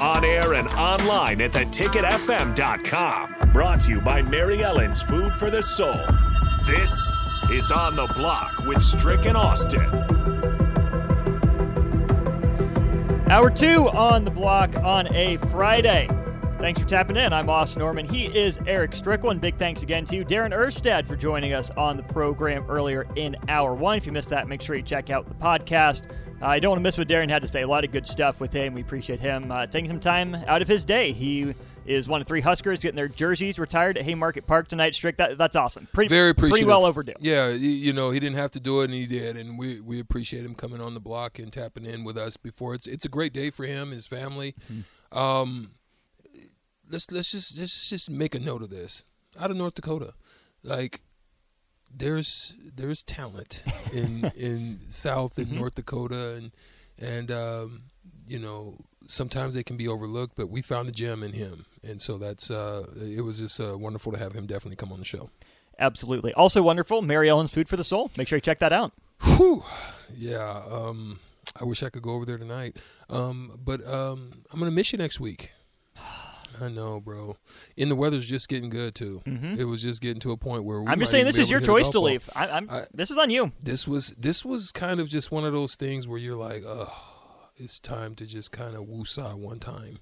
On air and online at theticketfm.com. Brought to you by Mary Ellen's Food for the Soul. This is On the Block with Stricken Austin. Hour two on the block on a Friday. Thanks for tapping in. I'm Austin Norman. He is Eric Strickland. Big thanks again to you, Darren Erstad, for joining us on the program earlier in hour one. If you missed that, make sure you check out the podcast. Uh, I don't want to miss what Darren had to say. A lot of good stuff with him. We appreciate him uh, taking some time out of his day. He is one of three Huskers getting their jerseys retired at Haymarket Park tonight. Strick, that, that's awesome. Pretty, Very. Pretty well overdue. Yeah, you, you know he didn't have to do it, and he did, and we we appreciate him coming on the block and tapping in with us before. It's it's a great day for him, his family. Mm-hmm. Um, let's let's just let's just make a note of this. Out of North Dakota, like there's there's talent in in South and Mm-hmm. North Dakota, and and um, you know sometimes they can be overlooked, but we found a gem in him, and so that's uh, it was just uh, wonderful to have him definitely come on the show. Absolutely. Also wonderful, Mary Ellen's Food for the Soul. Make sure you check that out. Whew. Yeah. Um, I wish I could go over there tonight. Um, but um, I'm gonna miss you next week. I know, bro. And the weather's just getting good too. It was just getting to a point where we Mm-hmm. I'm just saying this is your choice to leave. I, I'm, I- this is on you. This was this was kind of just one of those things where you're like, oh, it's time to just kind of woosah one time.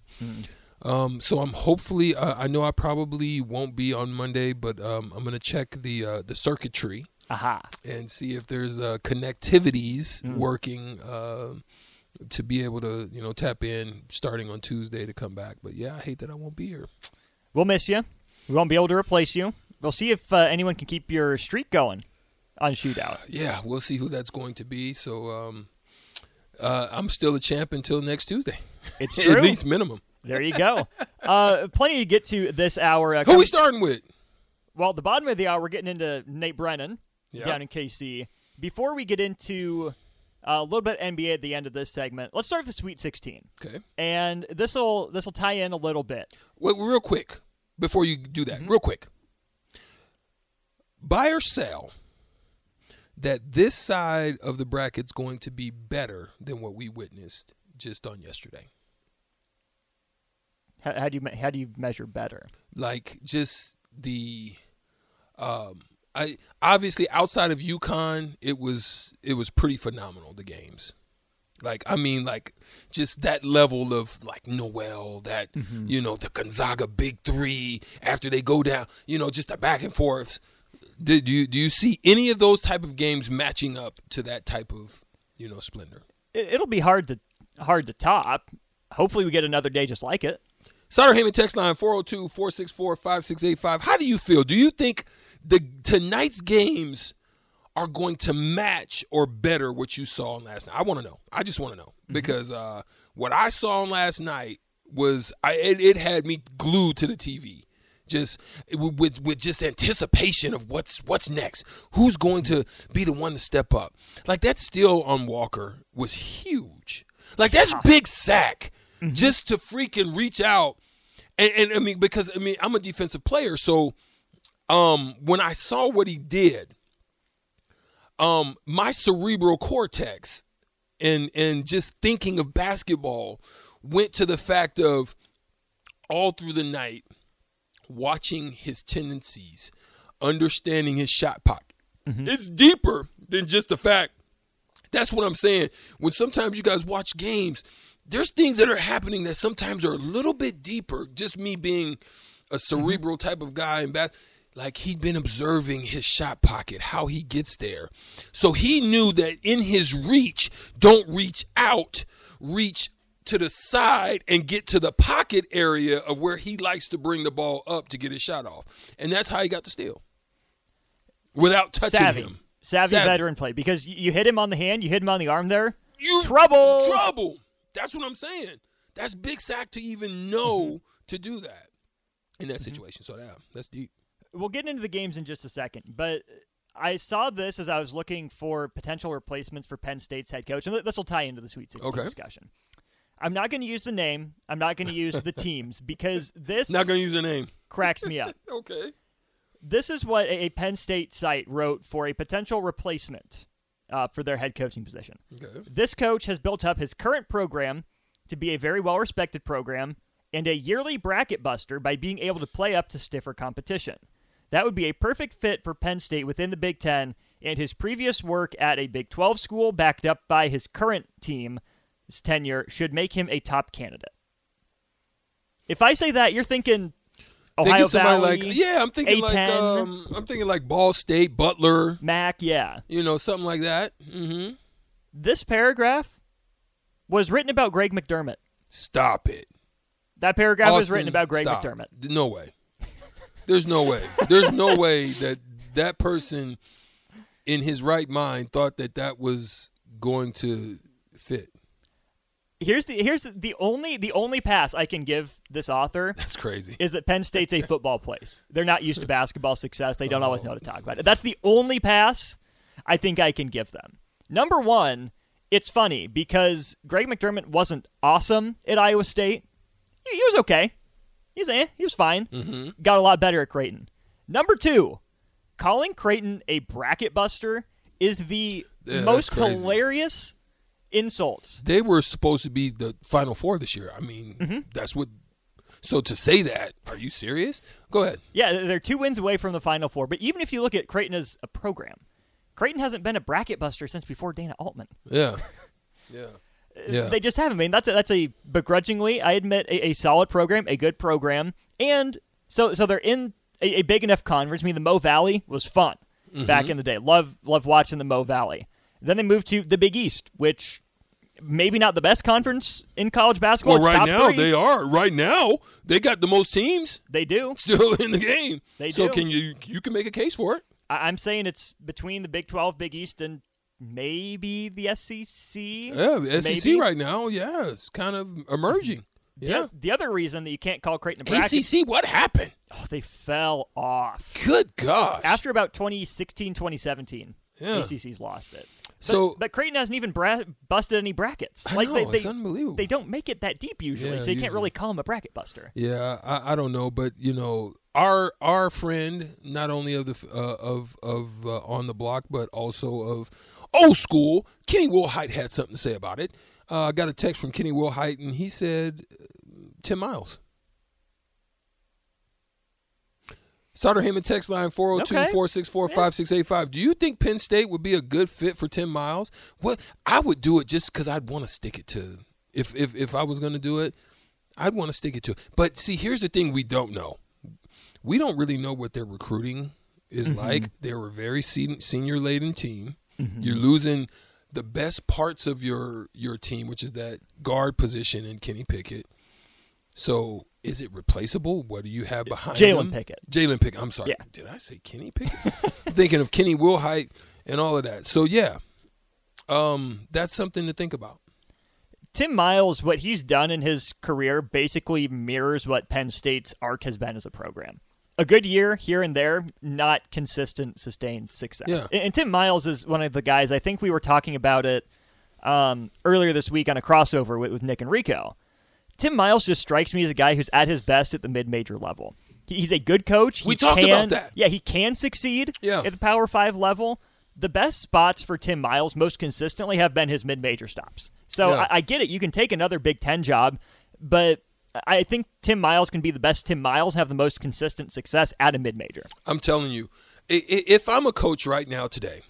Um, so I'm hopefully. Uh, I know I probably won't be on Monday, but um, I'm gonna check the uh, the circuitry Aha. and see if there's uh, connectivities working uh, to be able to you know tap in starting on Tuesday to come back. But yeah, I hate that I won't be here. We'll miss you. We won't be able to replace you. We'll see if uh, anyone can keep your streak going on shootout. Yeah, we'll see who that's going to be. So um, uh, I'm still a champ until next Tuesday. It's true. At least minimum. There you go. uh, plenty to get to this hour. Uh, Who we starting with? well, the bottom of the hour, we're getting into Nate Brennan Yeah. down in KC. Before we get into uh, a little bit NBA at the end of this segment, let's start with the Sweet 16. Okay. And this will this will tie in a little bit. Wait, real quick before you do that, real quick. Buy or sell that this side of the bracket's going to be better than what we witnessed just on yesterday. How, how do you how do you measure better? Like just the um I obviously outside of UConn, it was it was pretty phenomenal the games. Like I mean, like just that level of like Noel, that mm-hmm. you know the Gonzaga big three after they go down, you know, just the back and forth. Did you do you see any of those type of games matching up to that type of you know splendor? It, it'll be hard to hard to top. Hopefully, we get another day just like it. Sutter Heyman text line 402 464 5685. How do you feel? Do you think the tonight's games are going to match or better what you saw on last night? I want to know. I just want to know because uh, what I saw on last night was I it, it had me glued to the TV. Just with with just anticipation of what's what's next. Who's going to be the one to step up? Like that steal on Walker was huge. Like that's big sack just to freaking reach out and, and I mean because I mean I'm a defensive player, so um when I saw what he did, um my cerebral cortex and and just thinking of basketball went to the fact of all through the night watching his tendencies, understanding his shot pocket. It's deeper than just the fact that's what I'm saying. When sometimes you guys watch games, there's things that are happening that sometimes are a little bit deeper. Just me being a cerebral type of guy and bat, like he'd been observing his shot pocket, how he gets there. So he knew that in his reach, don't reach out, reach to the side and get to the pocket area of where he likes to bring the ball up to get his shot off. And that's how he got the steal. Without touching savvy, him. savvy, Savvy. veteran play because you, hit him on the hand, you hit him on the arm there. You Trouble. Trouble. That's what I'm saying. That's big sack to even know Mm-hmm. to do that. in that situation. So yeah, that's deep. We'll get into the games in just a second, but I saw this as I was looking for potential replacements for Penn State's head coach, and this will tie into the Sweet 16 Okay. discussion. I'm not going to use the name. I'm not going to use the teams because this Not gonna use the name. cracks me up. Okay. This is what a Penn State site wrote for a potential replacement uh, for their head coaching position. Okay. This coach has built up his current program to be a very well respected program and a yearly bracket buster by being able to play up to stiffer competition. That would be a perfect fit for Penn State within the Big Ten, and his previous work at a Big 12 school, backed up by his current team, his tenure, should make him a top candidate. If I say that, you're thinking Ohio thinking Valley, like yeah, I'm thinking like A10. um, I'm thinking like Ball State, Butler, Mac, yeah. you know, something like that. Mm-hmm. This paragraph was written about Greg McDermott. Stop it. That paragraph was written about Greg stop. McDermott. No way. There's no way. There's no way that that person in his right mind thought that that was going to fit. Here's the here's the only the only pass I can give this author That's crazy. is that Penn State's a football place. They're not used to basketball success. They don't always know how to talk about it. That's the only pass I think I can give them. Number one, it's funny because Greg McDermott wasn't awesome at Iowa State. He was okay. He's eh, he was fine. Mm-hmm. Got a lot better at Creighton. Number two, calling Creighton a bracket buster is the Yeah, most hilarious insults. They were supposed to be the Final Four this year. I mean, Mm-hmm. that's what. So to say that, are you serious? Go ahead. Yeah, they're two wins away from the Final Four. But even if you look at Creighton as a program, Creighton hasn't been a bracket buster since before Dana Altman. Yeah. Yeah. Yeah. They just haven't. I mean, that's a, that's a begrudgingly, I admit, a, a solid program, a good program, and so so they're in a, a big enough conference. I mean, the Mo Valley was fun Mm-hmm. back in the day. Love love watching the Mo Valley. Then they moved to the Big East, which maybe not the best conference in college basketball. Well, right now three. they are. Right now they got the most teams They do. still in the game. They so do. can you you can make a case for it? I- I'm saying it's between the Big 12, Big East, and maybe the SEC. Yeah, SEC Maybe. right now. Yeah, it's kind of emerging. The- Yeah. The, other reason that you can't call Creighton a bracket, ACC, what happened? oh, they fell off Good gosh. after about 2016, 2017. Yeah. ACC's lost it. But, So- but Creighton hasn't even bra- busted any brackets. I like know, they, it's unbelievable. They don't make it that deep usually, Yeah, so you can't really call them a bracket buster. Yeah, I, I don't know, but you know, our our friend, not only of the uh, of of uh, on the block, but also of old school, Kenny Wilhite had something to say about it. Uh, I got a text from Kenny Wilhite, and he said, uh, Tim Miles." Sauter Heyman text line 402 464 5685. Do you think Penn State would be a good fit for Tim Miles? Well, I would do it just because I'd want to stick it to if if if I was going to do it, I'd want to stick it to. But see, here's the thing we don't know. We don't really know what their recruiting is like. They're a very senior laden team. You're losing the best parts of your your team, which is that guard position in Kenny Pickett. So is it replaceable? What do you have behind Jalen? Pickett. Jalen Pickett. I'm sorry. Yeah. Did I say Kenny Pickett? I'm thinking of Kenny Wilhite and all of that. So yeah, um, that's something to think about. Tim Miles, what he's done in his career basically mirrors what Penn State's arc has been as a program. A good year here and there, not consistent, sustained success. Yeah. And, and Tim Miles is one of the guys, I think we were talking about it um, earlier this week on a crossover with, with Nick and Rico. Tim Miles just strikes me as a guy who's at his best at the mid major level. He- He's a good coach. He We talked can- about that. Yeah, he can succeed Yeah. at the Power Five level. The best spots for Tim Miles most consistently have been his mid major stops. So Yeah. I, I get it. You can take another Big Ten job, but I think Tim Miles can be the best Tim Miles have the most consistent success at a mid major. I'm telling you, if I'm a coach right now today,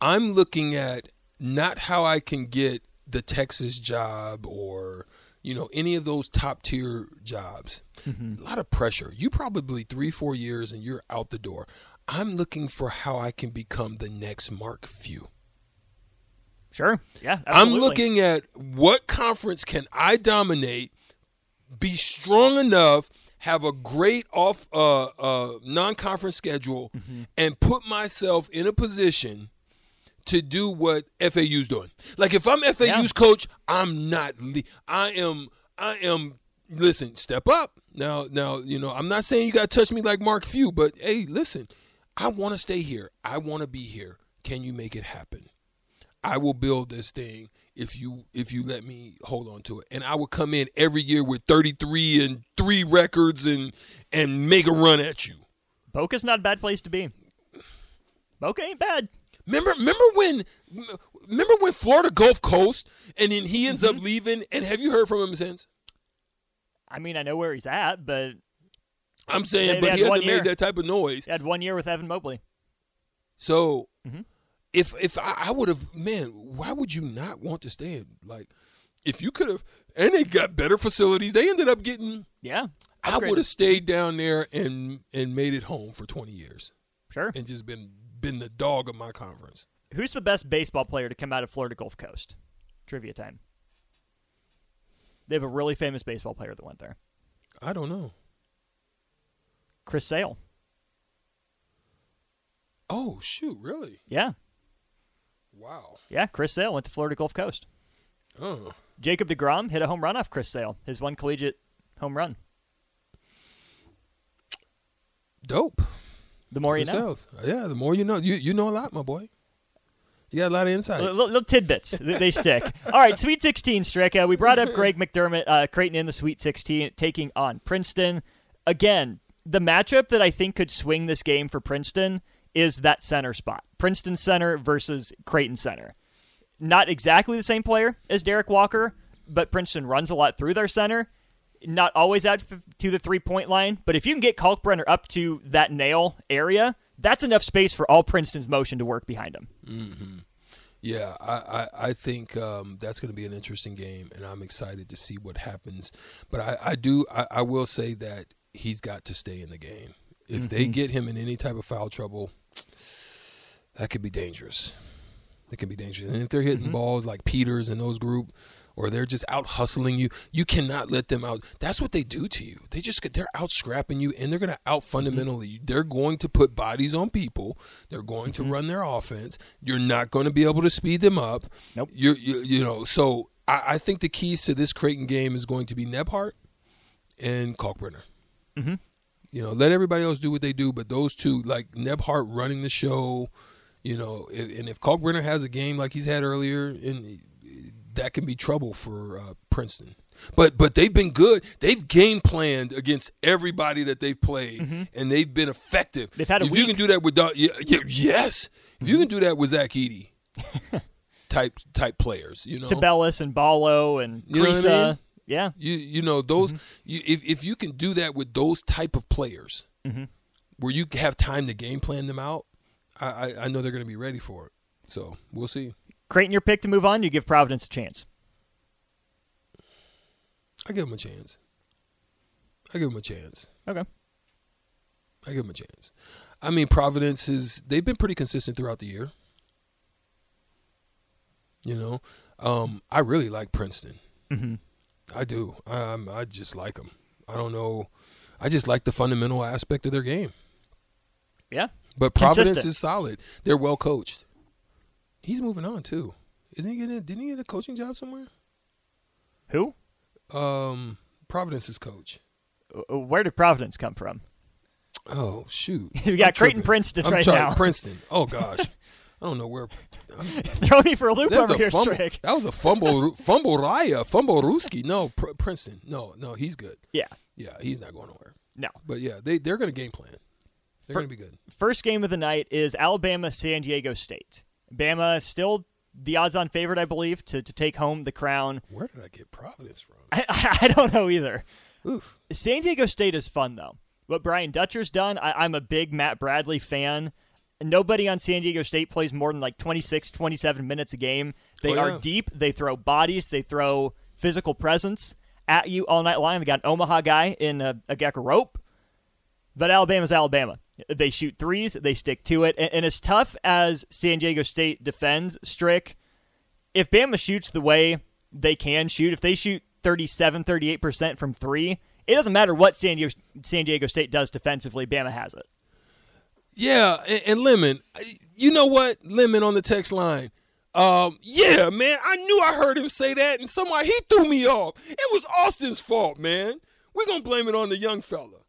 I'm looking at not how I can get the Texas job or you know any of those top tier jobs. Mm-hmm. A lot of pressure. You probably three four years and you're out the door. I'm looking for how I can become the next Mark Few. Sure. Yeah. Absolutely. I'm looking at what conference can I dominate, be strong enough, have a great off uh, uh, non-conference schedule, Mm-hmm. and put myself in a position to do what FAU's doing. Like if I'm FAU's Yeah. coach, I'm not. Le- I am. I am. Listen, step up. Now, now, you know, I'm not saying you got to touch me like Mark Few, but hey, listen, I want to stay here. I want to be here. Can you make it happen? I will build this thing if you if you let me hold on to it. And I will come in every year with 33 and 3 records and and make a run at you. Boca's not a bad place to be. Boca ain't bad. Remember remember when remember when Florida Gulf Coast and then he ends Mm-hmm. up leaving and have you heard from him since? I mean, I know where he's at, but I'm saying They- they but had he hasn't made that type of noise. he had one year with Evan Mobley. So Mm-hmm. If if I, I would have man, why would you not want to stay? in Like if you could have and they got better facilities. They ended up getting Yeah. I would have stayed down there and and made it home for 20 years Sure. and just been been the dog of my conference. Who's the best baseball player to come out of Florida Gulf Coast? Trivia time. They have a really famous baseball player that went there. I don't know. Chris Sale. Oh shoot, really? Yeah. Wow. Yeah, Chris Sale went to Florida Gulf Coast. Oh. Jacob DeGrom hit a home run off Chris Sale, his one collegiate home run. Dope. The more you know. Yeah, the more you know. You you know a lot, my boy. You got a lot of insight. Little, little tidbits. they they stick. All right, Sweet 16, Strick. Uh, we brought up Greg McDermott, uh, Creighton in the Sweet 16, taking on Princeton. Again, the matchup that I think could swing this game for Princeton is that center spot. Princeton center versus Creighton center. Not exactly the same player as Derek Walker, but Princeton runs a lot through their center. Not always out to- the three point line, but if you can get Kalkbrenner up to that nail area, that's enough space for all Princeton's motion to work behind him. Yeah, I, I, I think um, that's going to be an interesting game, and I'm excited to see what happens. But I, I do, I, I will say that he's got to stay in the game. If they get him in any type of foul trouble, that could be dangerous. That can be dangerous. And if they're hitting balls like Peters and those group, or they're just out hustling you, you cannot let them out. That's what they do to you. They just they're out scrapping you, and they're going to out fundamentally. you. They're going to put bodies on people. They're going to run their offense. You're not going to be able to speed them up. Nope. You're, you you know. So I, I think the keys to this Creighton game is going to be Nembhard and Kalkbrenner. Mhm. You know, let everybody else do what they do, but those two, like Nembhard running the show, you know, and and if Kalkbrenner has a game like he's had earlier, and that can be trouble for uh, Princeton. But but they've been good. They've game planned against everybody that they've played, and they've been effective. Mm-hmm. They've had a if you can do that with Don, yeah, yeah, yes, if Mm-hmm. you can do that with Zach Edey, type type players, you know, Tubelis and Ballo and You know I mean? Yeah. you you know those Mm-hmm. you, if if you can do that with those type of players, Mm-hmm. where you have time to game plan them out, I I, know they're going to be ready for it. So we'll see. Creighton, your pick to move on. You give Providence a chance. I give them a chance. I give them a chance. Okay. I give them a chance. I mean, Providence is they've been pretty consistent throughout the year. You know, um, I really like Princeton. Mm-hmm. I do. I, I'm, I just like them. I don't know. I just like the fundamental aspect of their game. Yeah. But Providence Consistent. is solid. They're well coached. He's moving on too. Isn't he getting? Didn't he get a coaching job somewhere? Who? Um, Providence's coach. Uh, Where did Providence come from? Oh shoot! We got I'm Creighton tripping. Princeton I'm right now. Princeton. Oh gosh, I don't know where. Throw me for a loop over a here, fumble. Strick. That was a fumble. fumble Raya. Fumble Ruski. No, Pr- Princeton. No, no, he's good. Yeah. Yeah, he's not going nowhere. No. But yeah, they they're going to game plan. They're going to be good. First game of the night is Alabama San Diego State. Bama still the odds-on favorite, I believe, to, to take home the crown. Where did I get Providence from? I, I don't know either. Oof. San Diego State is fun though. What Brian Dutcher's done, I, I'm a big Matt Bradley fan. Nobody on San Diego State plays more than like 26, 27 minutes a game. They Oh, yeah. are deep. They throw bodies. They throw physical presence at you all night long. They got an Omaha guy in a, Aguek Arop. But Alabama's Alabama. They shoot threes. They stick to it. And, and as tough as San Diego State defends Strick, if Bama shoots the way they can shoot, if they shoot 37, 38% from three, it doesn't matter what San Diego, San Diego State does defensively. Bama has it. Yeah, and, and Lemon, you know what? Lemon on the text line. Um, yeah, man, I knew I heard him say that, and somehow he threw me off. It was Austin's fault, man. We're gonna blame it on the young fella.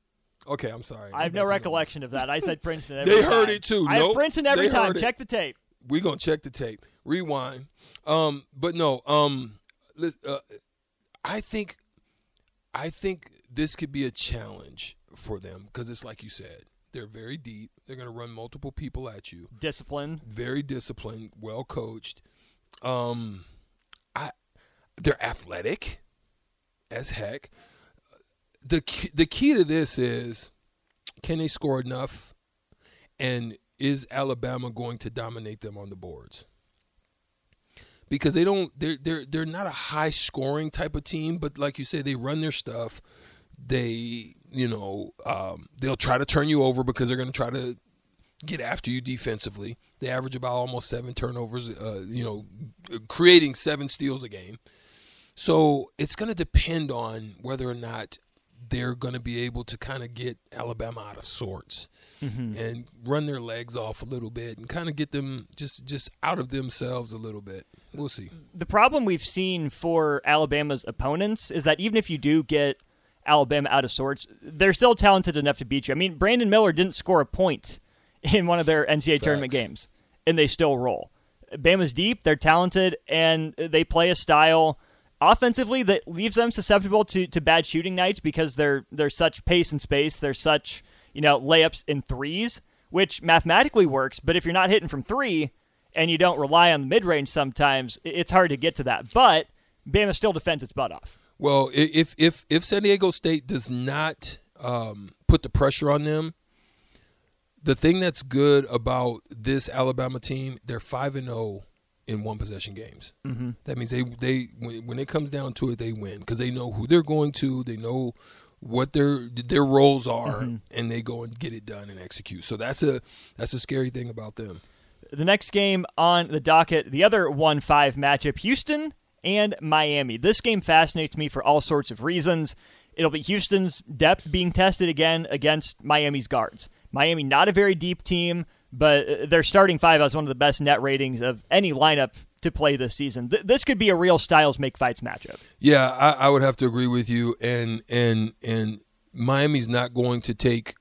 Okay, I'm sorry. I have no recollection of that. I said Princeton. Every They time. heard it too. I have Princeton every They time. Check the tape. We're gonna check the tape. Rewind. Um, but no. Um, uh, I think, I think this could be a challenge for them because it's like you said, they're very deep. They're gonna run multiple people at you. Discipline. very disciplined, well coached. Um, I they're athletic as heck. The The key to this is can they score enough, and is Alabama going to dominate them on the boards? Because they don't, they're they're they're not a high scoring type of team, but like you said, they run their stuff. They, you know, um, they'll try to turn you over because they're going to try to get after you defensively. They average about almost seven turnovers, uh, you know, creating seven steals a game. So it's going to depend on whether or not they're going to be able to kind of get Alabama out of sorts mm-hmm. and run their legs off a little bit and kind of get them just just out of themselves a little bit. We'll see. the problem we've seen for Alabama's opponents is that even if you do get Alabama out of sorts, they're still talented enough to beat you. I mean, Brandon Miller didn't score a point in one of their NCAA tournament games, and they still roll. Bama's deep, they're talented, and they play a style offensively that leaves them susceptible to, to bad shooting nights because they're they're such pace and space, they're such you know layups in threes, which mathematically works. But if you're not hitting from three, and you don't rely on the mid range sometimes, it's hard to get to that. But Bama still defends its butt off. Well, if if if San Diego State does not um, put the pressure on them, the thing that's good about this Alabama team, they're five and zero in one possession games. Mm-hmm. That means they they when, when it comes down to it, they win because they know who they're going to, they know what their their roles are, and they go and get it done and execute. So that's a that's a scary thing about them. The next game on the docket, the other 1 5 matchup, Houston and Miami. This game fascinates me for all sorts of reasons. It'll be Houston's depth being tested again against Miami's guards. Miami, not a very deep team, but uh, their starting five has one of the best net ratings of any lineup to play this season. Th- this could be a real styles make fights matchup. Yeah, I, I would have to agree with you. And and and Miami's not going to take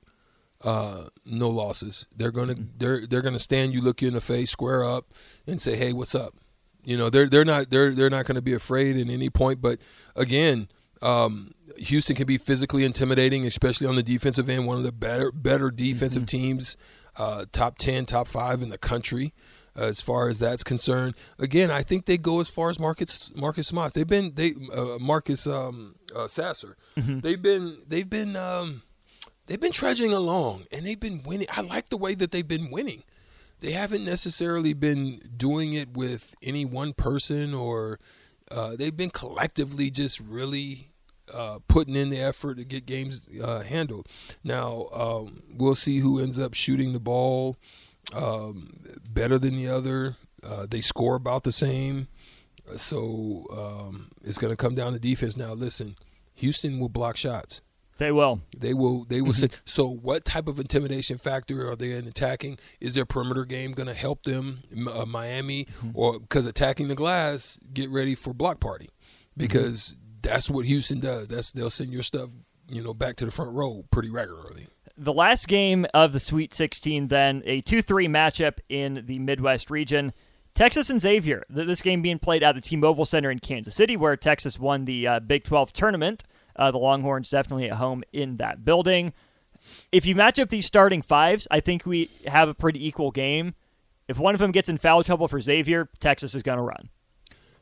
uh, no losses. They're gonna they're they're gonna stand you, look you in the face, square up, and say, "Hey, what's up?" You know, they're they're not they're they're not going to be afraid at any point. But again, um, Houston can be physically intimidating, especially on the defensive end. One of the better better defensive teams, uh, top ten, top five in the country. Uh, as far as that's concerned, again, I think they go as far as Marcus Marcus Smart. They've been they uh, Marcus um, uh, Sasser. They've been they've been um, they've been trudging along and they've been winning. I like the way that they've been winning. They haven't necessarily been doing it with any one person or uh, they've been collectively just really uh, putting in the effort to get games uh, handled. Now, um, we'll see who ends up shooting the ball um, better than the other. Uh, they score about the same. So um, it's going to come down to defense. Now, listen, Houston will block shots. They will. They will. They will. Send, so, what type of intimidation factor are they in attacking? Is their perimeter game going to help them, uh, Miami, or because attacking the glass, get ready for block party, because that's what Houston does. That's they'll send your stuff, you know, back to the front row pretty regularly. The last game of the Sweet 16, then a 2 3 matchup in the Midwest region. Texas and Xavier. This game being played at the T Mobile Center in Kansas City, where Texas won the uh, Big 12 tournament. Uh, the Longhorns definitely at home in that building. If you match up these starting fives, I think we have a pretty equal game. If one of them gets in foul trouble for Xavier, Texas is going to run.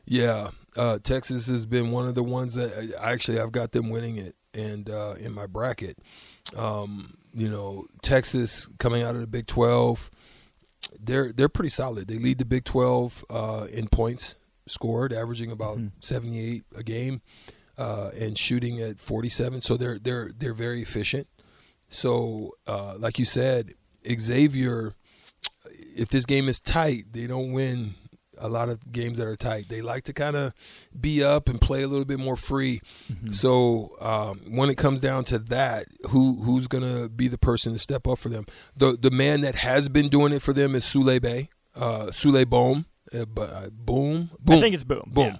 Yeah, uh, Texas has been one of the ones that I, actually I've got them winning it, and uh, in my bracket, um, you know, Texas coming out of the Big Twelve, they're they're pretty solid. They lead the Big Twelve uh, in points scored, averaging about seventy eight a game, uh, and shooting at forty seven. So they're they're they're very efficient. So, uh, like you said, Xavier, if this game is tight, they don't win a lot of games that are tight. They like to kind of be up and play a little bit more free. So um, when it comes down to that, who who's gonna be the person to step up for them? The the man that has been doing it for them is Souley Bay, uh, Souley Boum, uh, but uh, Boom, Boom. I think it's Boom. Boom. yeah.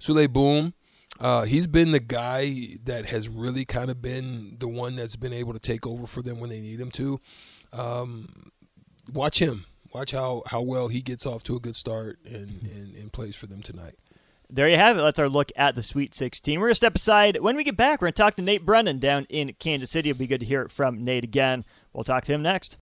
Souley Boum. Uh, he's been the guy that has really kind of been the one that's been able to take over for them when they need him to. Um, watch him. Watch how, how well he gets off to a good start and, and, and plays for them tonight. There you have it. That's our look at the Sweet 16. We're going to step aside. When we get back, we're going to talk to Nate Brennan down in Kansas City. It'll be good to hear it from Nate again. We'll talk to him next.